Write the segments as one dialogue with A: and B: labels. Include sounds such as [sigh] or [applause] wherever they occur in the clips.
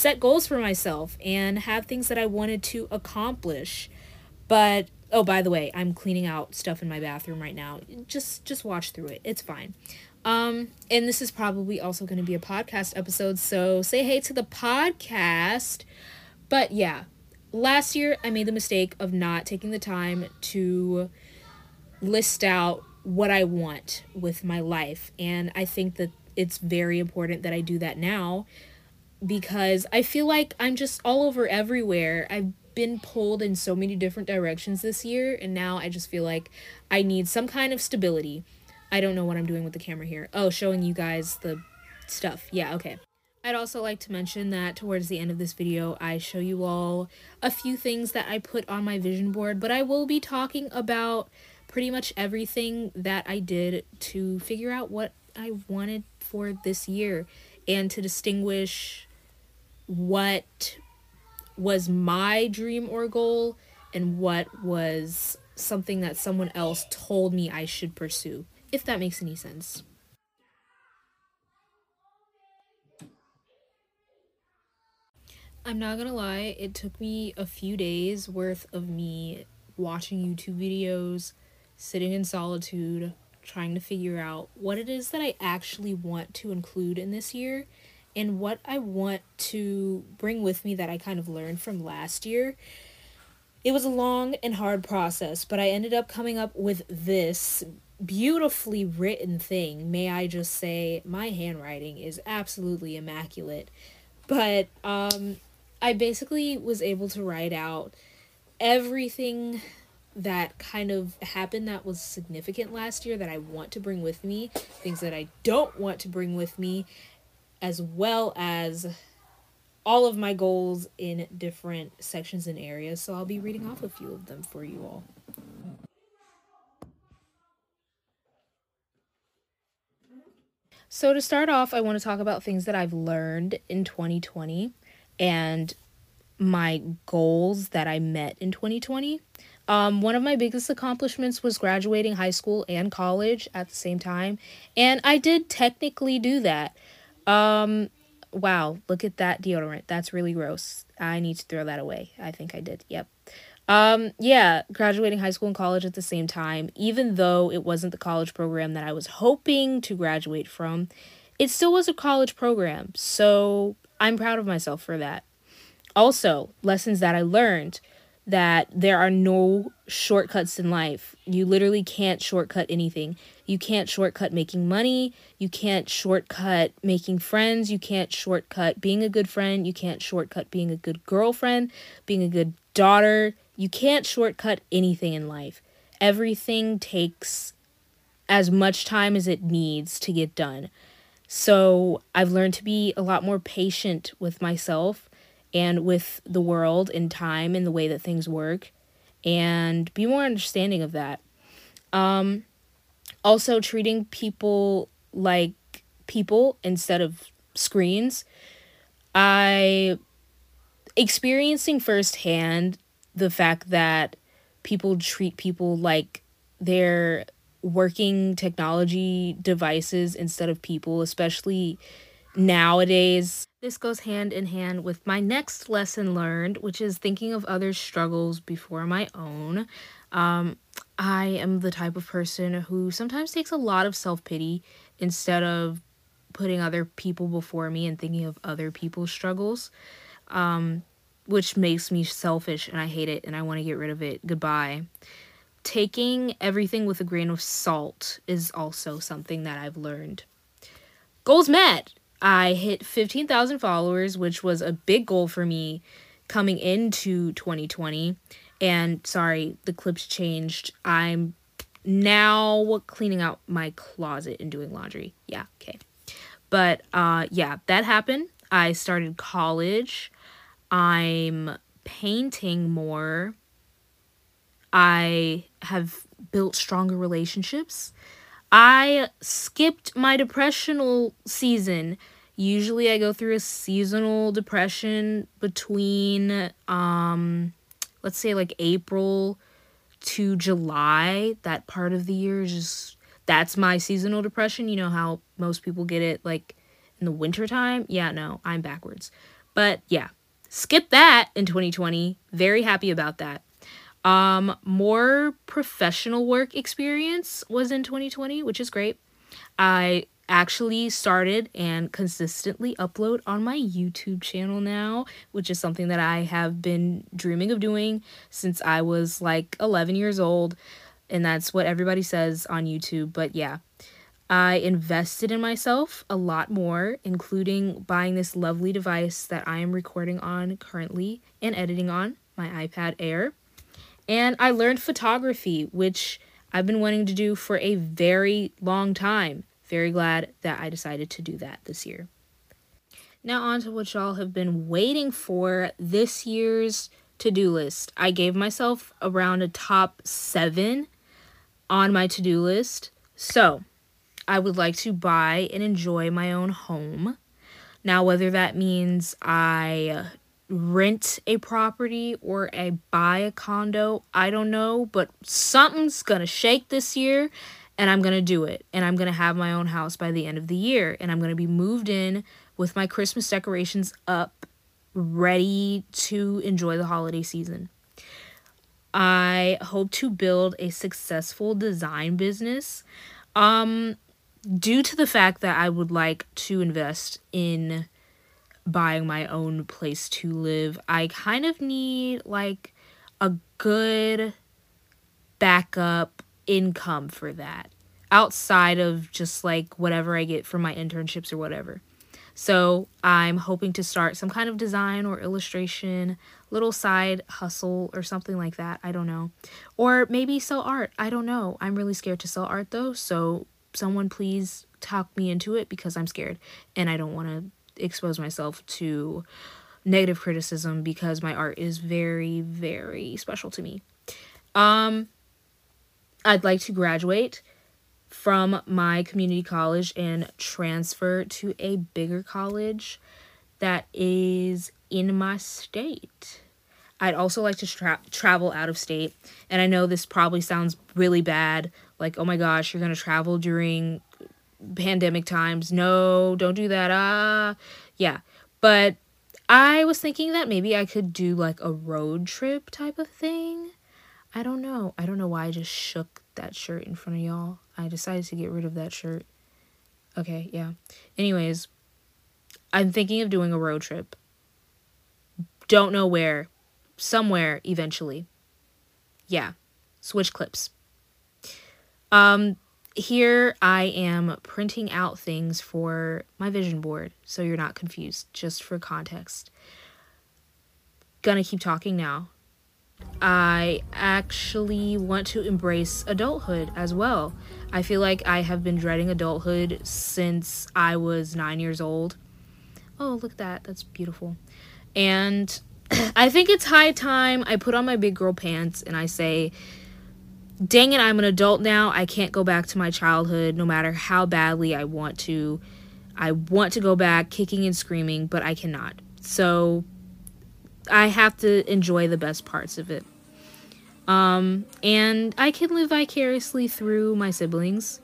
A: set goals for myself and have things that I wanted to accomplish. But oh, by the way, I'm cleaning out stuff in my bathroom right now. Just just watch through it. It's fine. Um, and this is probably also going to be a podcast episode, so say hey to the podcast. But yeah, last year I made the mistake of not taking the time to list out what I want with my life, and I think that it's very important that I do that now because I feel like I'm just all over everywhere. I've been pulled in so many different directions this year, and now I just feel like I need some kind of stability. I don't know what I'm doing with the camera here. Oh, showing you guys the stuff. Yeah, okay. I'd also like to mention that towards the end of this video, I show you all a few things that I put on my vision board, but I will be talking about pretty much everything that I did to figure out what I wanted for this year and to distinguish what was my dream or goal and what was something that someone else told me I should pursue, if that makes any sense. I'm not gonna lie, it took me a few days worth of me watching YouTube videos, sitting in solitude, trying to figure out what it is that I actually want to include in this year and what I want to bring with me that I kind of learned from last year. It was a long and hard process, but I ended up coming up with this beautifully written thing. May I just say, my handwriting is absolutely immaculate. But um, I basically was able to write out everything that kind of happened that was significant last year that I want to bring with me, things that I don't want to bring with me, as well as all of my goals in different sections and areas. So I'll be reading off a few of them for you all. So, to start off, I want to talk about things that I've learned in 2020 and my goals that I met in 2020. Um, one of my biggest accomplishments was graduating high school and college at the same time, and I did technically do that. Um, wow, look at that deodorant. That's really gross. I need to throw that away. I think I did. Yep. Um, yeah, graduating high school and college at the same time, even though it wasn't the college program that I was hoping to graduate from, it still was a college program. So I'm proud of myself for that. Also, lessons that I learned that there are no shortcuts in life. You literally can't shortcut anything. You can't shortcut making money. You can't shortcut making friends. You can't shortcut being a good friend. You can't shortcut being a good girlfriend, being a good daughter. You can't shortcut anything in life. Everything takes as much time as it needs to get done. So I've learned to be a lot more patient with myself and with the world and time and the way that things work and be more understanding of that. Um, also, treating people like people instead of screens. I experiencing firsthand the fact that people treat people like they're working technology devices instead of people, especially nowadays. This goes hand in hand with my next lesson learned, which is thinking of others' struggles before my own. Um, I am the type of person who sometimes takes a lot of self pity instead of putting other people before me and thinking of other people's struggles, um, which makes me selfish and I hate it and I want to get rid of it. Goodbye. Taking everything with a grain of salt is also something that I've learned. Goals met. I hit 15,000 followers, which was a big goal for me coming into 2020. And sorry, the clips changed. I'm now cleaning out my closet and doing laundry. Yeah, okay. But uh yeah, that happened. I started college. I'm painting more. I have built stronger relationships. I skipped my depressional season. Usually I go through a seasonal depression between um let's say like April to July. That part of the year is just that's my seasonal depression. You know how most people get it like in the wintertime? Yeah, no, I'm backwards. But yeah, skip that in 2020. Very happy about that. Um, more professional work experience was in 2020, which is great. I actually started and consistently upload on my YouTube channel now, which is something that I have been dreaming of doing since I was like 11 years old. And that's what everybody says on YouTube. But yeah, I invested in myself a lot more, including buying this lovely device that I am recording on currently and editing on, my iPad Air. And I learned photography, which I've been wanting to do for a very long time. Very glad that I decided to do that this year. Now, on to what y'all have been waiting for this year's to do list. I gave myself around a top seven on my to do list. So, I would like to buy and enjoy my own home. Now, whether that means I rent a property or a buy a condo, I don't know, but something's gonna shake this year and I'm gonna do it. And I'm gonna have my own house by the end of the year. And I'm gonna be moved in with my Christmas decorations up, ready to enjoy the holiday season. I hope to build a successful design business. Um, due to the fact that I would like to invest in buying my own place to live, I kind of need like a good backup income for that outside of just like whatever I get from my internships or whatever. So I'm hoping to start some kind of design or illustration, little side hustle or something like that. I don't know. Or maybe sell art. I don't know. I'm really scared to sell art though. So someone please talk me into it because I'm scared and I don't want to expose myself to negative criticism because my art is very very special to me. Um I'd like to graduate from my community college and transfer to a bigger college that is in my state. I'd also like to tra- travel out of state. And I know this probably sounds really bad. Like, oh my gosh, you're going to travel during pandemic times. No, don't do that. Ah, uh, yeah. But I was thinking that maybe I could do like a road trip type of thing. I don't know. I don't know why I just shook that shirt in front of y'all. I decided to get rid of that shirt. Okay, yeah. Anyways, I'm thinking of doing a road trip. Don't know where. Somewhere eventually. Yeah. Switch clips. Um here I am printing out things for my vision board so you're not confused just for context. Gonna keep talking now. I actually want to embrace adulthood as well. I feel like I have been dreading adulthood since I was nine years old. Oh, look at that. That's beautiful. And [clears throat] I think it's high time I put on my big girl pants and I say, dang it, I'm an adult now. I can't go back to my childhood no matter how badly I want to. I want to go back kicking and screaming, but I cannot. So I have to enjoy the best parts of it. Um, and I can live vicariously through my siblings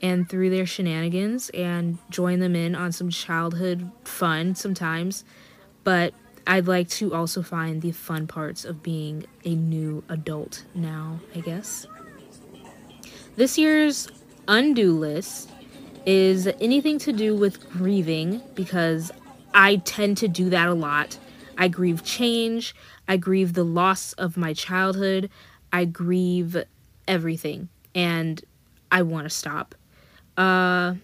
A: and through their shenanigans and join them in on some childhood fun sometimes. But I'd like to also find the fun parts of being a new adult now, I guess. This year's undo list is anything to do with grieving because I tend to do that a lot I grieve change. I grieve the loss of my childhood. I grieve everything. And I want to stop. Uh,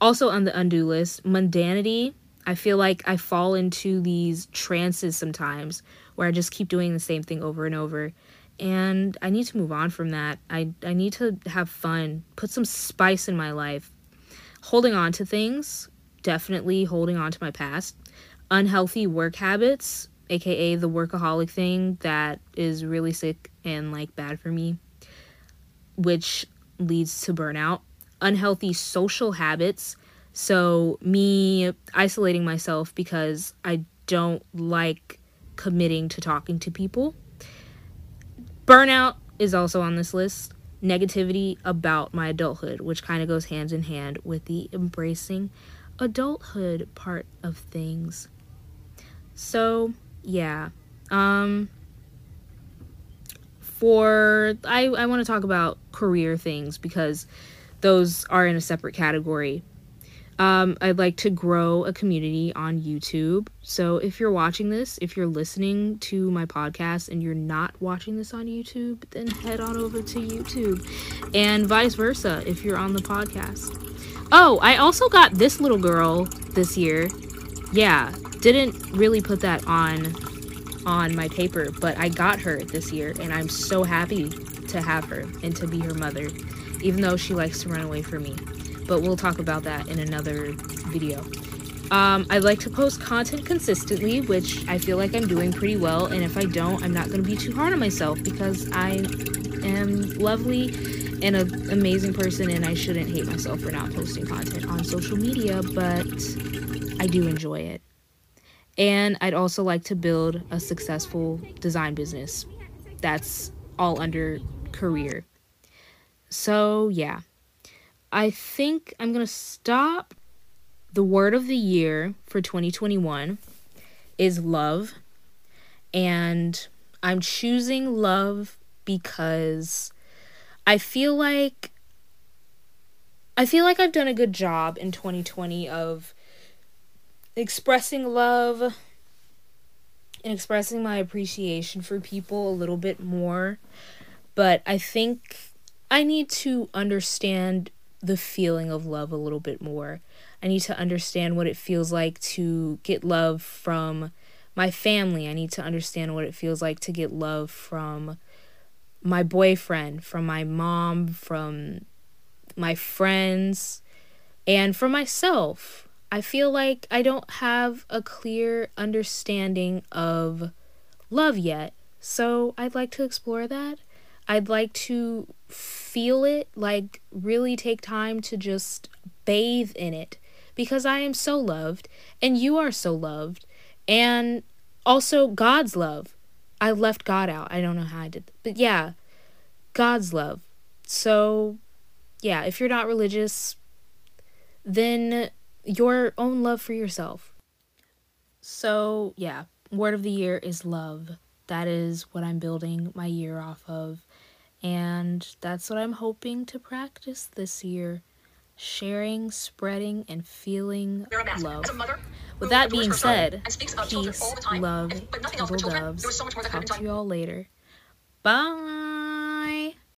A: also on the undo list, mundanity. I feel like I fall into these trances sometimes where I just keep doing the same thing over and over. And I need to move on from that. I, I need to have fun, put some spice in my life. Holding on to things, definitely holding on to my past unhealthy work habits, aka the workaholic thing that is really sick and like bad for me, which leads to burnout. Unhealthy social habits, so me isolating myself because I don't like committing to talking to people. Burnout is also on this list. Negativity about my adulthood, which kind of goes hand in hand with the embracing adulthood part of things. So, yeah. Um for I I want to talk about career things because those are in a separate category. Um, I'd like to grow a community on YouTube. So if you're watching this, if you're listening to my podcast and you're not watching this on YouTube, then head on over to YouTube. And vice versa if you're on the podcast. Oh, I also got this little girl this year. Yeah, didn't really put that on on my paper, but I got her this year and I'm so happy to have her and to be her mother, even though she likes to run away from me but we'll talk about that in another video. Um, I like to post content consistently, which I feel like I'm doing pretty well. And if I don't, I'm not going to be too hard on myself because I am lovely and an amazing person, and I shouldn't hate myself for not posting content on social media, but I do enjoy it. And I'd also like to build a successful design business. That's all under career. So, yeah. I think I'm going to stop. The word of the year for 2021 is love. And I'm choosing love because I feel like I feel like I've done a good job in 2020 of expressing love and expressing my appreciation for people a little bit more. But I think I need to understand the feeling of love a little bit more. I need to understand what it feels like to get love from my family. I need to understand what it feels like to get love from my boyfriend, from my mom, from my friends, and from myself. I feel like I don't have a clear understanding of love yet. So I'd like to explore that. I'd like to feel it, like really take time to just bathe in it because I am so loved and you are so loved. And also God's love. I left God out. I don't know how I did. That. But yeah, God's love. So, yeah, if you're not religious, then your own love for yourself. So, yeah, word of the year is love. That is what I'm building my year off of. And that's what I'm hoping to practice this year sharing, spreading, and feeling love. With that being said, peace, love, little doves. Talk to you all later. Bye.